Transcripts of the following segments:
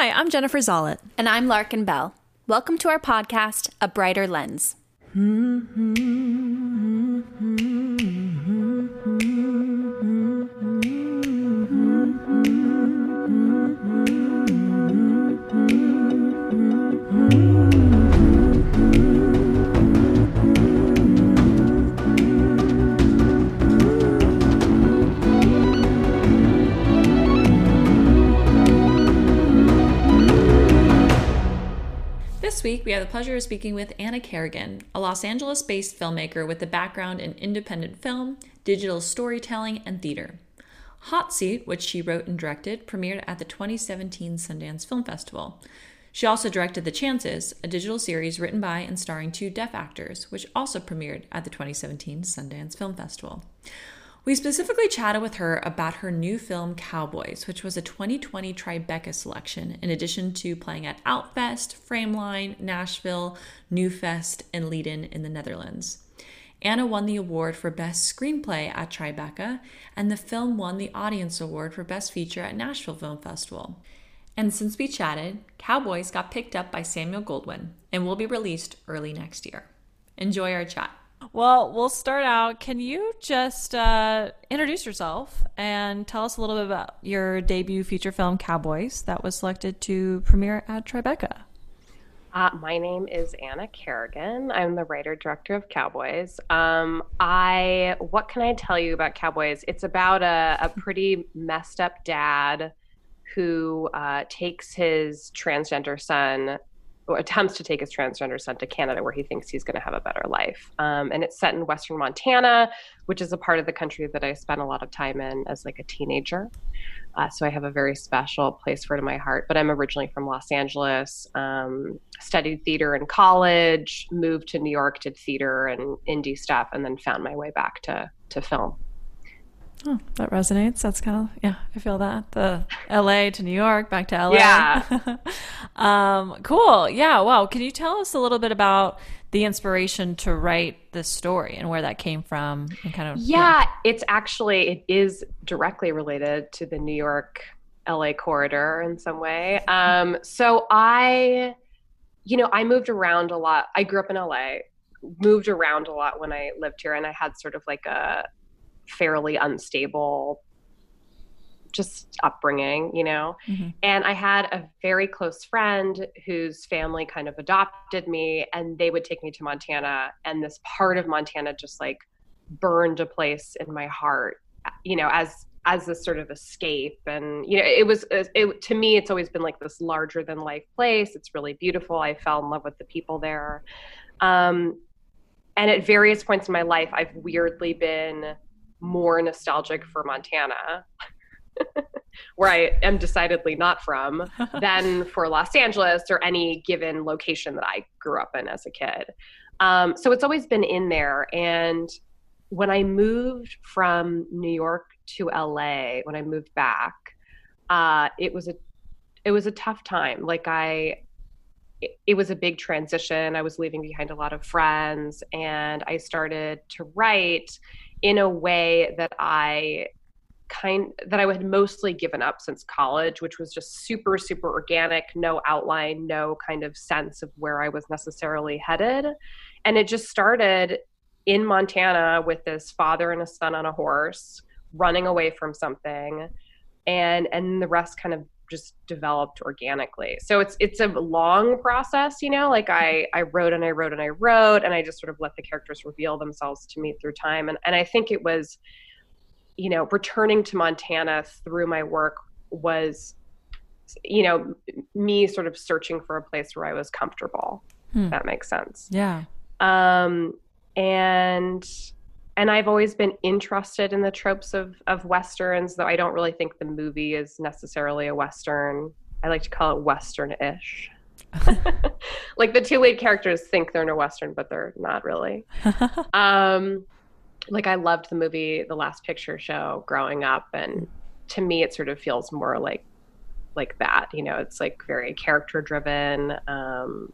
Hi, I'm Jennifer Zollet. And I'm Larkin Bell. Welcome to our podcast, A Brighter Lens. Mm-hmm. This week, we have the pleasure of speaking with Anna Kerrigan, a Los Angeles based filmmaker with a background in independent film, digital storytelling, and theater. Hot Seat, which she wrote and directed, premiered at the 2017 Sundance Film Festival. She also directed The Chances, a digital series written by and starring two deaf actors, which also premiered at the 2017 Sundance Film Festival. We specifically chatted with her about her new film Cowboys, which was a 2020 Tribeca selection, in addition to playing at Outfest, Frameline, Nashville, Newfest, and Leiden in the Netherlands. Anna won the award for Best Screenplay at Tribeca, and the film won the Audience Award for Best Feature at Nashville Film Festival. And since we chatted, Cowboys got picked up by Samuel Goldwyn and will be released early next year. Enjoy our chat. Well, we'll start out. Can you just uh, introduce yourself and tell us a little bit about your debut feature film, Cowboys, that was selected to premiere at Tribeca? Uh, my name is Anna Kerrigan. I'm the writer director of Cowboys. Um, I what can I tell you about Cowboys? It's about a, a pretty messed up dad who uh, takes his transgender son attempts to take his transgender son to Canada, where he thinks he's going to have a better life. Um, and it's set in Western Montana, which is a part of the country that I spent a lot of time in as like a teenager. Uh, so I have a very special place for it in my heart. But I'm originally from Los Angeles, um, studied theater in college, moved to New York, did theater and indie stuff, and then found my way back to to film. Oh, that resonates. That's kind of yeah, I feel that. The LA to New York, back to LA. Yeah. um, cool. Yeah, wow. Can you tell us a little bit about the inspiration to write this story and where that came from and kind of Yeah, yeah. it's actually it is directly related to the New York LA corridor in some way. Um, so I you know, I moved around a lot. I grew up in LA, moved around a lot when I lived here and I had sort of like a fairly unstable just upbringing, you know. Mm-hmm. And I had a very close friend whose family kind of adopted me and they would take me to Montana and this part of Montana just like burned a place in my heart, you know, as as a sort of escape and you know it was it, to me it's always been like this larger than life place it's really beautiful i fell in love with the people there um, and at various points in my life i've weirdly been more nostalgic for Montana, where I am decidedly not from, than for Los Angeles or any given location that I grew up in as a kid. Um, so it's always been in there. And when I moved from New York to LA, when I moved back, uh, it was a it was a tough time. Like I it, it was a big transition. I was leaving behind a lot of friends and I started to write in a way that I kind that I had mostly given up since college, which was just super, super organic, no outline, no kind of sense of where I was necessarily headed. And it just started in Montana with this father and a son on a horse running away from something. And and the rest kind of just developed organically. So it's it's a long process, you know. Like I I wrote and I wrote and I wrote, and I just sort of let the characters reveal themselves to me through time. And and I think it was, you know, returning to Montana through my work was, you know, me sort of searching for a place where I was comfortable. Hmm. that makes sense. Yeah. Um, and and I've always been interested in the tropes of of westerns, though I don't really think the movie is necessarily a western. I like to call it western-ish. like the two lead characters think they're in a western, but they're not really. um, like I loved the movie The Last Picture Show growing up, and to me, it sort of feels more like like that. You know, it's like very character driven, um,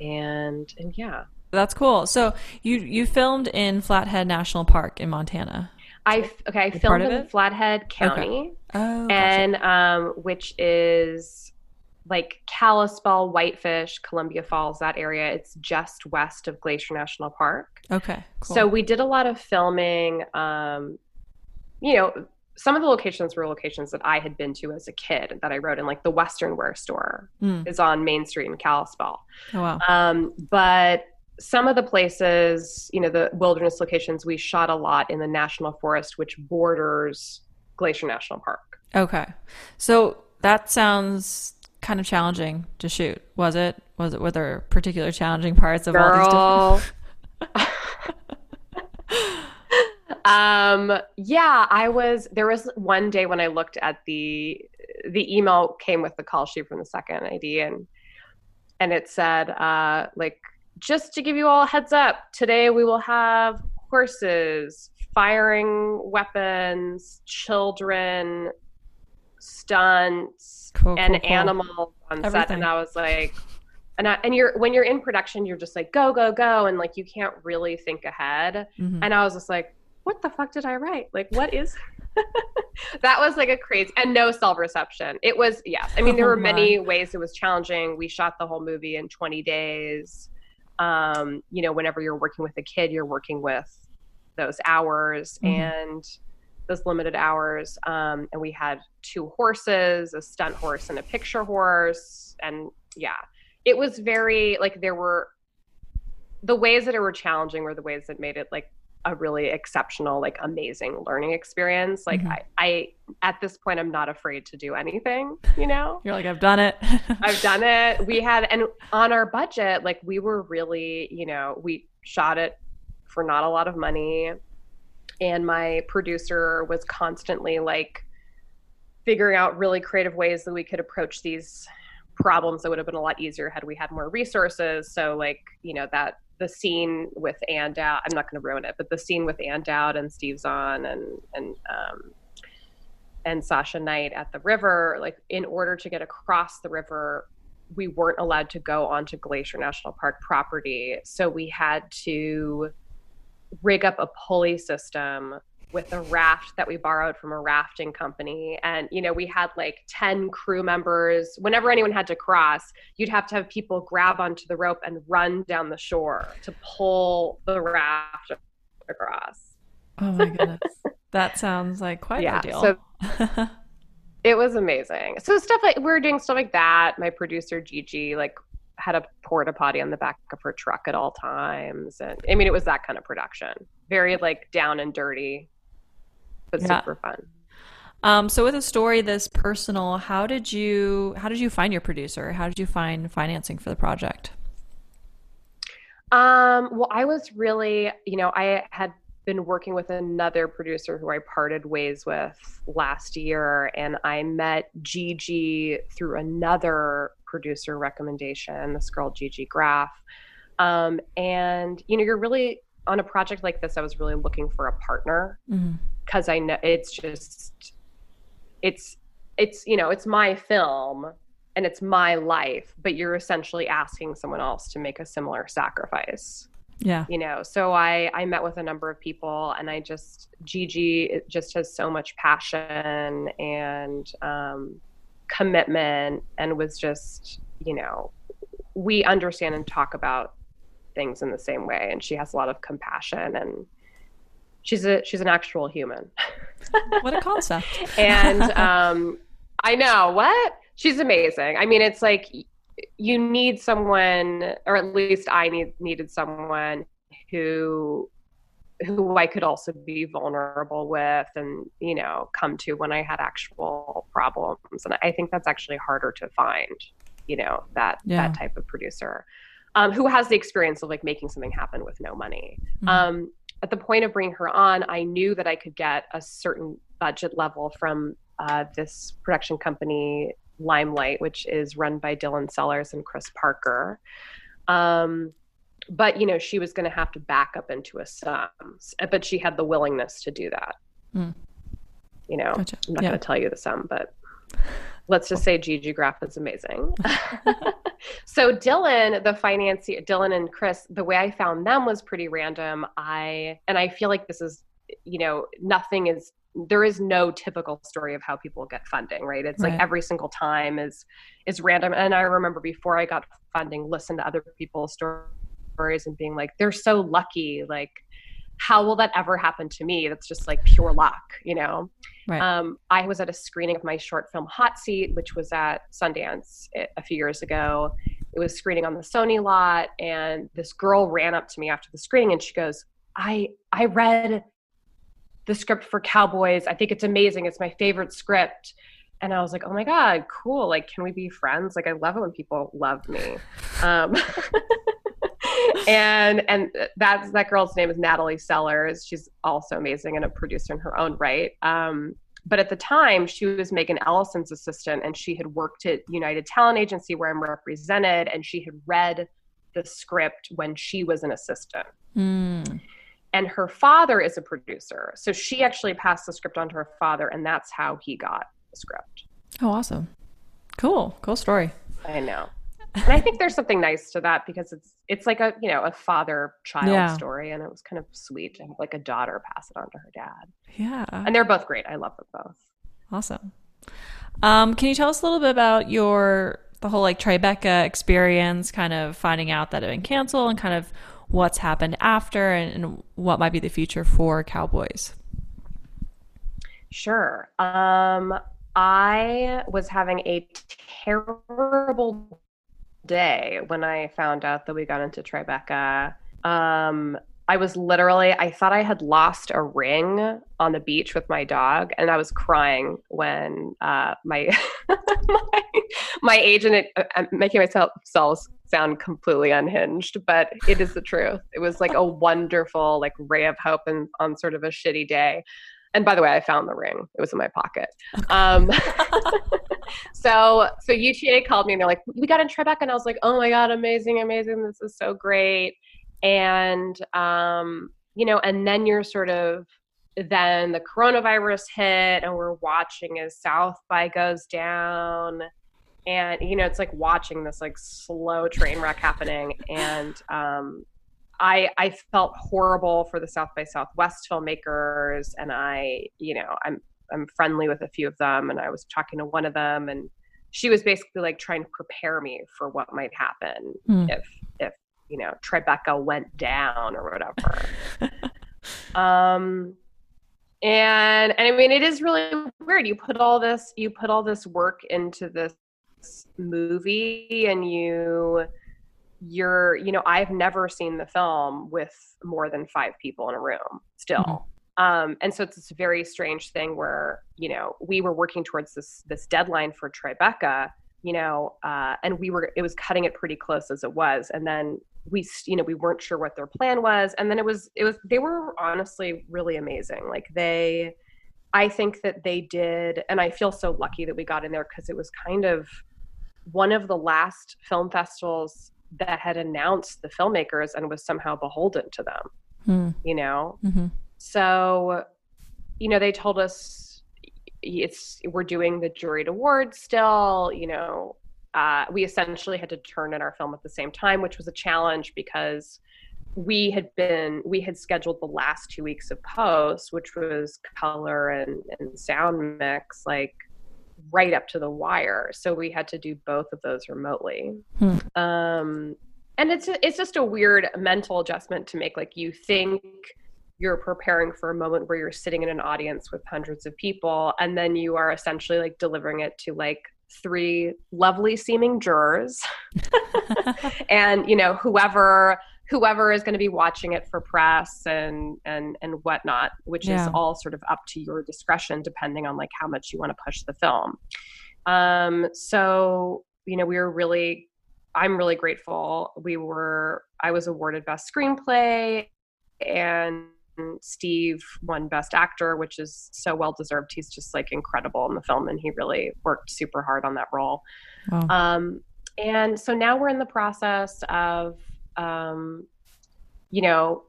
and and yeah. That's cool. So you you filmed in Flathead National Park in Montana. I okay. I filmed in Flathead County, okay. oh, and um, which is like Kalispell, Whitefish, Columbia Falls, that area. It's just west of Glacier National Park. Okay. Cool. So we did a lot of filming. Um, you know, some of the locations were locations that I had been to as a kid that I wrote in, like the Western Wear Store Mm. is on Main Street in Kalispell. Oh wow. Um, but some of the places, you know, the wilderness locations, we shot a lot in the national forest, which borders Glacier National Park. Okay. So that sounds kind of challenging to shoot. Was it? Was it? Were there particular challenging parts of all these different? um yeah i was there was one day when i looked at the the email came with the call sheet from the second AD and and it said uh like just to give you all a heads up today we will have horses firing weapons children stunts Cool, and cool, cool. animals on set and i was like and I, and you're when you're in production you're just like go go go and like you can't really think ahead Mhm. and I was just like, what the fuck did I write? Like, what is that? Was like a crazy and no self reception. It was, yes. I mean, there Oh were many ways it was challenging. We shot the whole movie in 20 days. Um, you know, whenever you're working with a kid, you're working with those hours Mhm. and those limited hours. Um, and we had two horses, a stunt horse and a picture horse. And yeah, it was very like there were the ways that it were challenging were the ways that made it like a really exceptional like amazing learning experience. Like Mhm. I, I at this point i'm not afraid to do anything you know? You're like, I've done it. i've done it. We had and on our budget like we were really you know we shot it for not a lot of money. And my producer was constantly like figuring out really creative ways that we could approach these problems that would have been a lot easier had we had more resources. So like you know that the scene with Ann Dowd, I'm not going to ruin it, but the scene with Ann Dowd and Steve Zahn and and um, and Sasha Knight at the river, like in order to get across the river, we weren't allowed to go onto Glacier National Park property, so we had to rig up a pulley system with a raft that we borrowed from a rafting company. And you know we had like 10 crew members. Whenever anyone had to cross you'd have to have people grab onto the rope and run down the shore to pull the raft across. Oh my goodness. That sounds like quite Yeah, ideal. so- it was amazing. So stuff like we were doing stuff like that. My producer gigi like had a porta potty on the back of her truck at all times. And i mean it was that kind of production. Very like down and dirty but Yeah. super fun um, so with a story this personal, how did you how did you find your producer? How did you find financing for the project? Um, well, I was really, you know, I had been working with another producer who I parted ways with last year, and I met Gigi through another producer recommendation, this girl, Gigi Graff. Um, and, you know, you're really on a project like this, I was really looking for a partner Mhm. Because I know it's just, it's, it's, you know, it's my film and it's my life, but you're essentially asking someone else to make a similar sacrifice Yeah. you know so i i met with a number of people and i just gigi it just has so much passion and um, commitment and was just you know we understand and talk about things in the same way and she has a lot of compassion and she's a she's an actual human What a concept. and um, I know what she's amazing. I mean, it's like you need someone, or at least I need needed someone who who I could also be vulnerable with, and you know, come to when I had actual problems. And I think that's actually harder to find. You know, that Yeah. that type of producer. Um, who has the experience of like making something happen with no money. Mhm. Um, at the point of bringing her on, I knew that I could get a certain budget level from uh, this production company, Limelight, which is run by Dylan Sellers and Chris Parker. Um, but you know, she was going to have to back up into a sum, but she had the willingness to do that. Hmm. You know, Gotcha. I'm not Yeah. going to tell you the sum, but let's just say Gigi Graff is amazing. so Dylan, the financier, Dylan and Chris, the way I found them was pretty random. I and I feel like this is, you know, nothing is there is no typical story of how people get funding, right? It's Right. like every single time is is random. And I remember before I got funding, listen to other people's stories and being like, they're so lucky. Like, how will that ever happen to me? That's just like pure luck, you know? Right. Um, I was at a screening of my short film Hot Seat, which was at Sundance a- a few years ago. It was screening on the Sony lot, and this girl ran up to me after the screening and she goes, "I I read the script for Cowboys. I think it's amazing. It's my favorite script." And I was like, "Oh my god, cool! Like, can we be friends? Like, I love it when people love me." Um, and and that's that girl's name is Natalie Sellers. She's also amazing and a producer in her own right. Um, but at the time, she was Megan Ellison's assistant, and she had worked at United Talent Agency where I'm represented, and she had read the script when she was an assistant. Mm. And her father is a producer, so she actually passed the script on to her father, and that's how he got the script. Oh, awesome. Cool. Cool story. I know. And I think there's something nice to that because it's it's like a you know a father child Yeah. story, and it was kind of sweet to have like a daughter pass it on to her dad. Yeah. And they're both great. I love them both. Awesome. Um, can you tell us a little bit about your the whole like Tribeca experience, kind of finding out that it had been canceled and kind of what's happened after and, and what might be the future for Cowboys? Sure. Um, I was having a terrible day when I found out that we got into Tribeca. Um, I was literally, I thought I had lost a ring on the beach with my dog, and I was crying when uh, my, my my agent. I'm making myself self sound completely unhinged, but it is the truth. It was like a wonderful, like ray of hope, and on sort of a shitty day. And by the way, I found the ring. It was in my pocket. Um, so so UTA called me and they're like, we got in Tribeca, and I was like, oh my god, amazing, amazing, this is so great. And um, you know, and then you're sort of then the coronavirus hit, and we're watching as South by goes down, and you know, it's like watching this like slow train wreck happening, and um, I I felt horrible for the South by Southwest filmmakers, and I you know I'm I'm friendly with a few of them, and I was talking to one of them, and she was basically like trying to prepare me for what might happen Hmm. if if you know Tribeca went down or whatever. um, and and I mean it is really weird. You put all this you put all this work into this movie, and you you're you know I've never seen the film with more than five people in a room still. Um, and so it's this very strange thing where you know we were working towards this this deadline for Tribeca, you know, uh, and we were it was cutting it pretty close as it was, and then we you know we weren't sure what their plan was, and then it was it was they were honestly really amazing. Like they, I think that they did, and I feel so lucky that we got in there because it was kind of one of the last film festivals that had announced the filmmakers and was somehow beholden to them. Hmm. You know, Mm-hmm. so, you know, they told us it's we're doing the juried award still. You know, uh, we essentially had to turn in our film at the same time, which was a challenge because we had been we had scheduled the last two weeks of post, which was color and, and sound mix, like right up to the wire. So we had to do both of those remotely. Hmm. Um, and it's it's just a weird mental adjustment to make. Like you think you're preparing for a moment where you're sitting in an audience with hundreds of people and then you are essentially like delivering it to like three lovely seeming jurors and you know whoever whoever is going to be watching it for press and and and whatnot which Yeah. is all sort of up to your discretion depending on like how much you want to push the film um so you know we were really i'm really grateful we were i was awarded best screenplay and Steve won Best Actor, which is so well deserved. He's just like incredible in the film, and he really worked super hard on that role. Wow. Um, and so now we're in the process of, um, you know,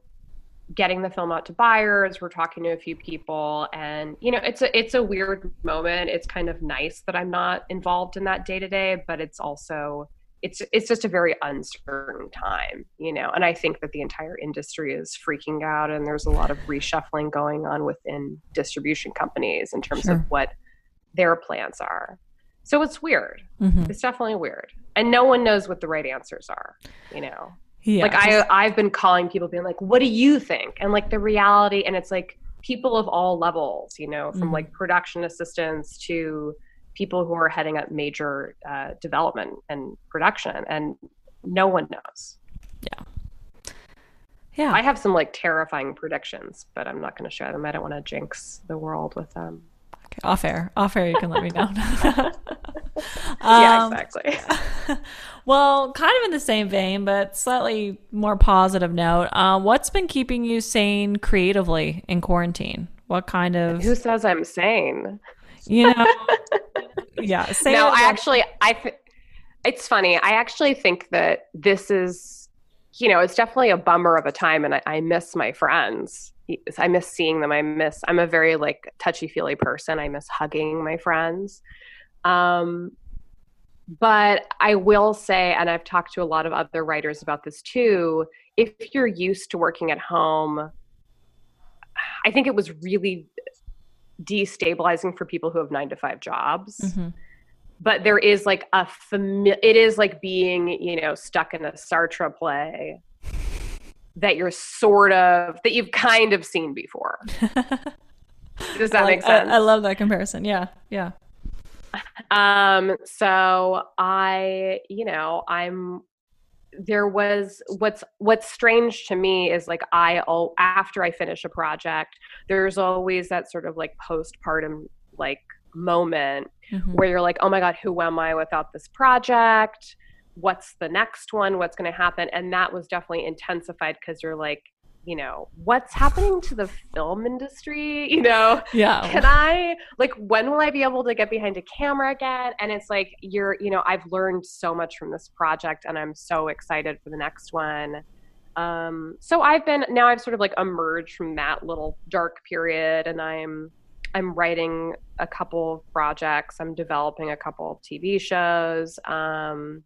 getting the film out to buyers. We're talking to a few people, and you know, it's a it's a weird moment. It's kind of nice that I'm not involved in that day to day, but it's also it's it's just a very uncertain time, you know. And I think that the entire industry is freaking out, and there's a lot of reshuffling going on within distribution companies in terms Sure. of what their plans are. So it's weird. Mhm. It's definitely weird, and no one knows what the right answers are, you know Yeah. like I I've been calling people being like, what do you think? And like the reality and it's like people of all levels, you know, from Mhm. like production assistants to people who are heading up major uh, development and production and no one knows. Yeah. Yeah. I have some like terrifying predictions, but I'm not going to share them. I don't want to jinx the world with them. Okay, off air. Off air, you can let me know. yeah, Um, exactly. Well, kind of in the same vein, but slightly more positive note. Uh, what's been keeping you sane creatively in quarantine? What kind of, Who says I'm sane? you know, yeah, sane no, I actually, I. Th- it's funny. I actually think that this is, you know, it's definitely a bummer of a time, and I, I miss my friends. I miss seeing them. I miss. I'm a very like touchy feely person. I miss hugging my friends. Um, but I will say, and I've talked to a lot of other writers about this too. If you're used to working at home, I think it was really destabilizing for people who have nine to five jobs Mhm. But there is like a fami- it is like being you know stuck in a sartre play that you're sort of that you've kind of seen before does that I make like- I- sense I, love that comparison. Yeah, yeah. um so i you know i'm there was what's what's strange to me is like i oh after i finish a project there's always that sort of like postpartum like moment Mhm. where you're like, oh my God, who am I without this project? What's the next one? What's going to happen? And that was definitely intensified because you're like, you know, what's happening to the film industry? You know, Yeah. can I, like, when will I be able to get behind a camera again? And it's like, you're, you know, I've learned so much from this project and I'm so excited for the next one. Um, so I've been, now I've sort of like emerged from that little dark period and I'm, I'm writing a couple of projects. I'm developing a couple of TV shows. Um,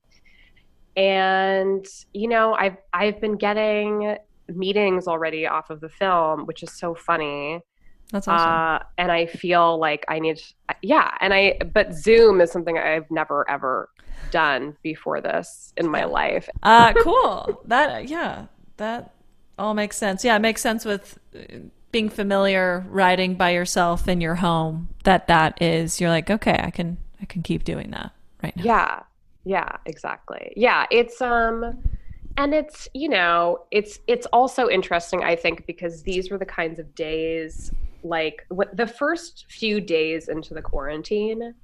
and you know, I've I've been getting meetings already off of the film, which is so funny. That's awesome. Uh, and I feel like I need, to, yeah. And I, but Zoom is something I've never ever done before this in my life. Uh, cool. that yeah, that all makes sense. Yeah, it makes sense with uh, being familiar riding by yourself in your home. That that is you're like, okay, I can I can keep doing that right now. Yeah. Yeah, exactly. Yeah, it's um and it's, you know, it's it's also interesting I think because these were the kinds of days like what the first few days into the quarantine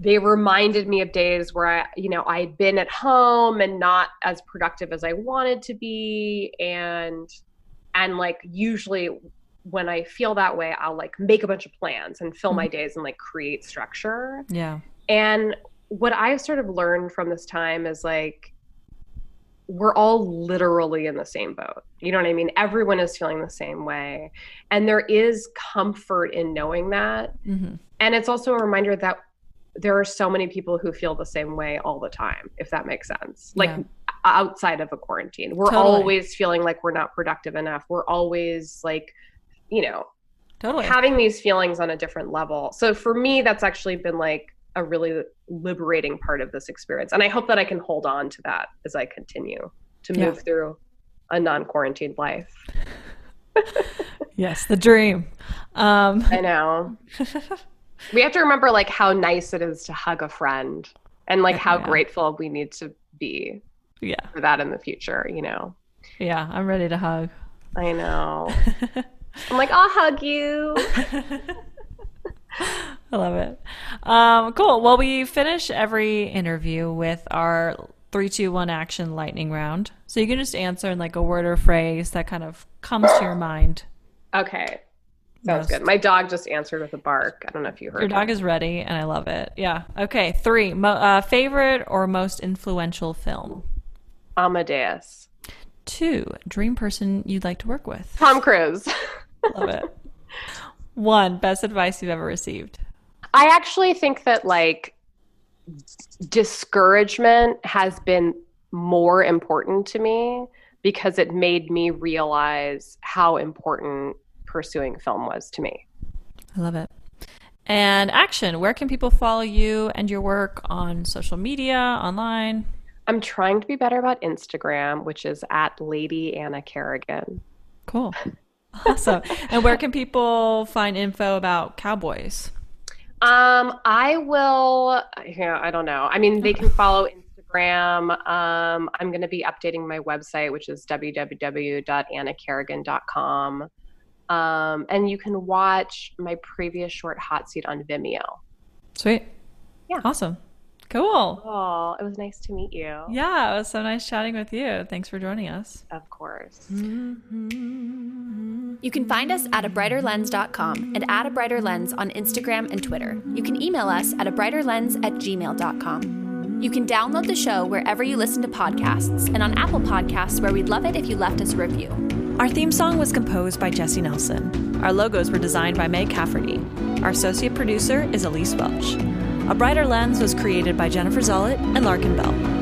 they reminded me of days where I, you know, I'd been at home and not as productive as I wanted to be and and like usually when I feel that way, I'll like make a bunch of plans and fill my days and like create structure. Yeah. And what I've sort of learned from this time is like, we're all literally in the same boat. You know what I mean? Everyone is feeling the same way. And there is comfort in knowing that. hmm And it's also a reminder that there are so many people who feel the same way all the time, if that makes sense. Like Yeah. outside of a quarantine, we're Totally. always feeling like we're not productive enough. We're always like, you know, Totally. having these feelings on a different level. So for me, that's actually been like a really liberating part of this experience. And I hope that I can hold on to that as I continue to Yeah. move through a non quarantined life. yes, the dream. Um, I know. we have to remember like how nice it is to hug a friend and like how Yeah. grateful we need to be yeah, for that in the future, you know. yeah. I'm ready to hug. I know. I'm like, I'll hug you. I love it. Um, cool. Well, we finish every interview with our three, two, one action lightning round. So you can just answer in like a word or phrase that kind of comes to your mind. Okay. Sounds Most- good. My dog just answered with a bark. I don't know if you heard Your dog is ready, and I love it. Yeah. Okay. Three. Mo- uh, favorite or most influential film. Amadeus. Two. Dream person you'd like to work with. Tom Cruise. Love it. One. Best advice you've ever received. I actually think that like discouragement has been more important to me because it made me realize how important pursuing film was to me. I love it. And action, where can people follow you and your work on social media, online? I'm trying to be better about Instagram, which is at Lady Anna Kerrigan. Cool. Awesome. and where can people find info about cowboys? Um, I will. Yeah, I don't know. I mean, they can follow Instagram. Um, I'm going to be updating my website, which is www.annakerrigan.com. Um, and you can watch my previous short hot seat on Vimeo. Sweet. Yeah. Awesome. Cool. Oh, it was nice to meet you. Yeah, it was so nice chatting with you. Thanks for joining us. Of course. Mm-hmm. You can find us at abrighterlens.com and at a brighter lens on Instagram and Twitter. You can email us at abrighterlens at gmail.com. You can download the show wherever you listen to podcasts and on Apple Podcasts, where we'd love it if you left us a review. Our theme song was composed by Jesse Nelson. Our logos were designed by Meg Cafferty. Our associate producer is Elise Welch. A Brighter Lens was created by Jennifer Zollett and Larkin Bell.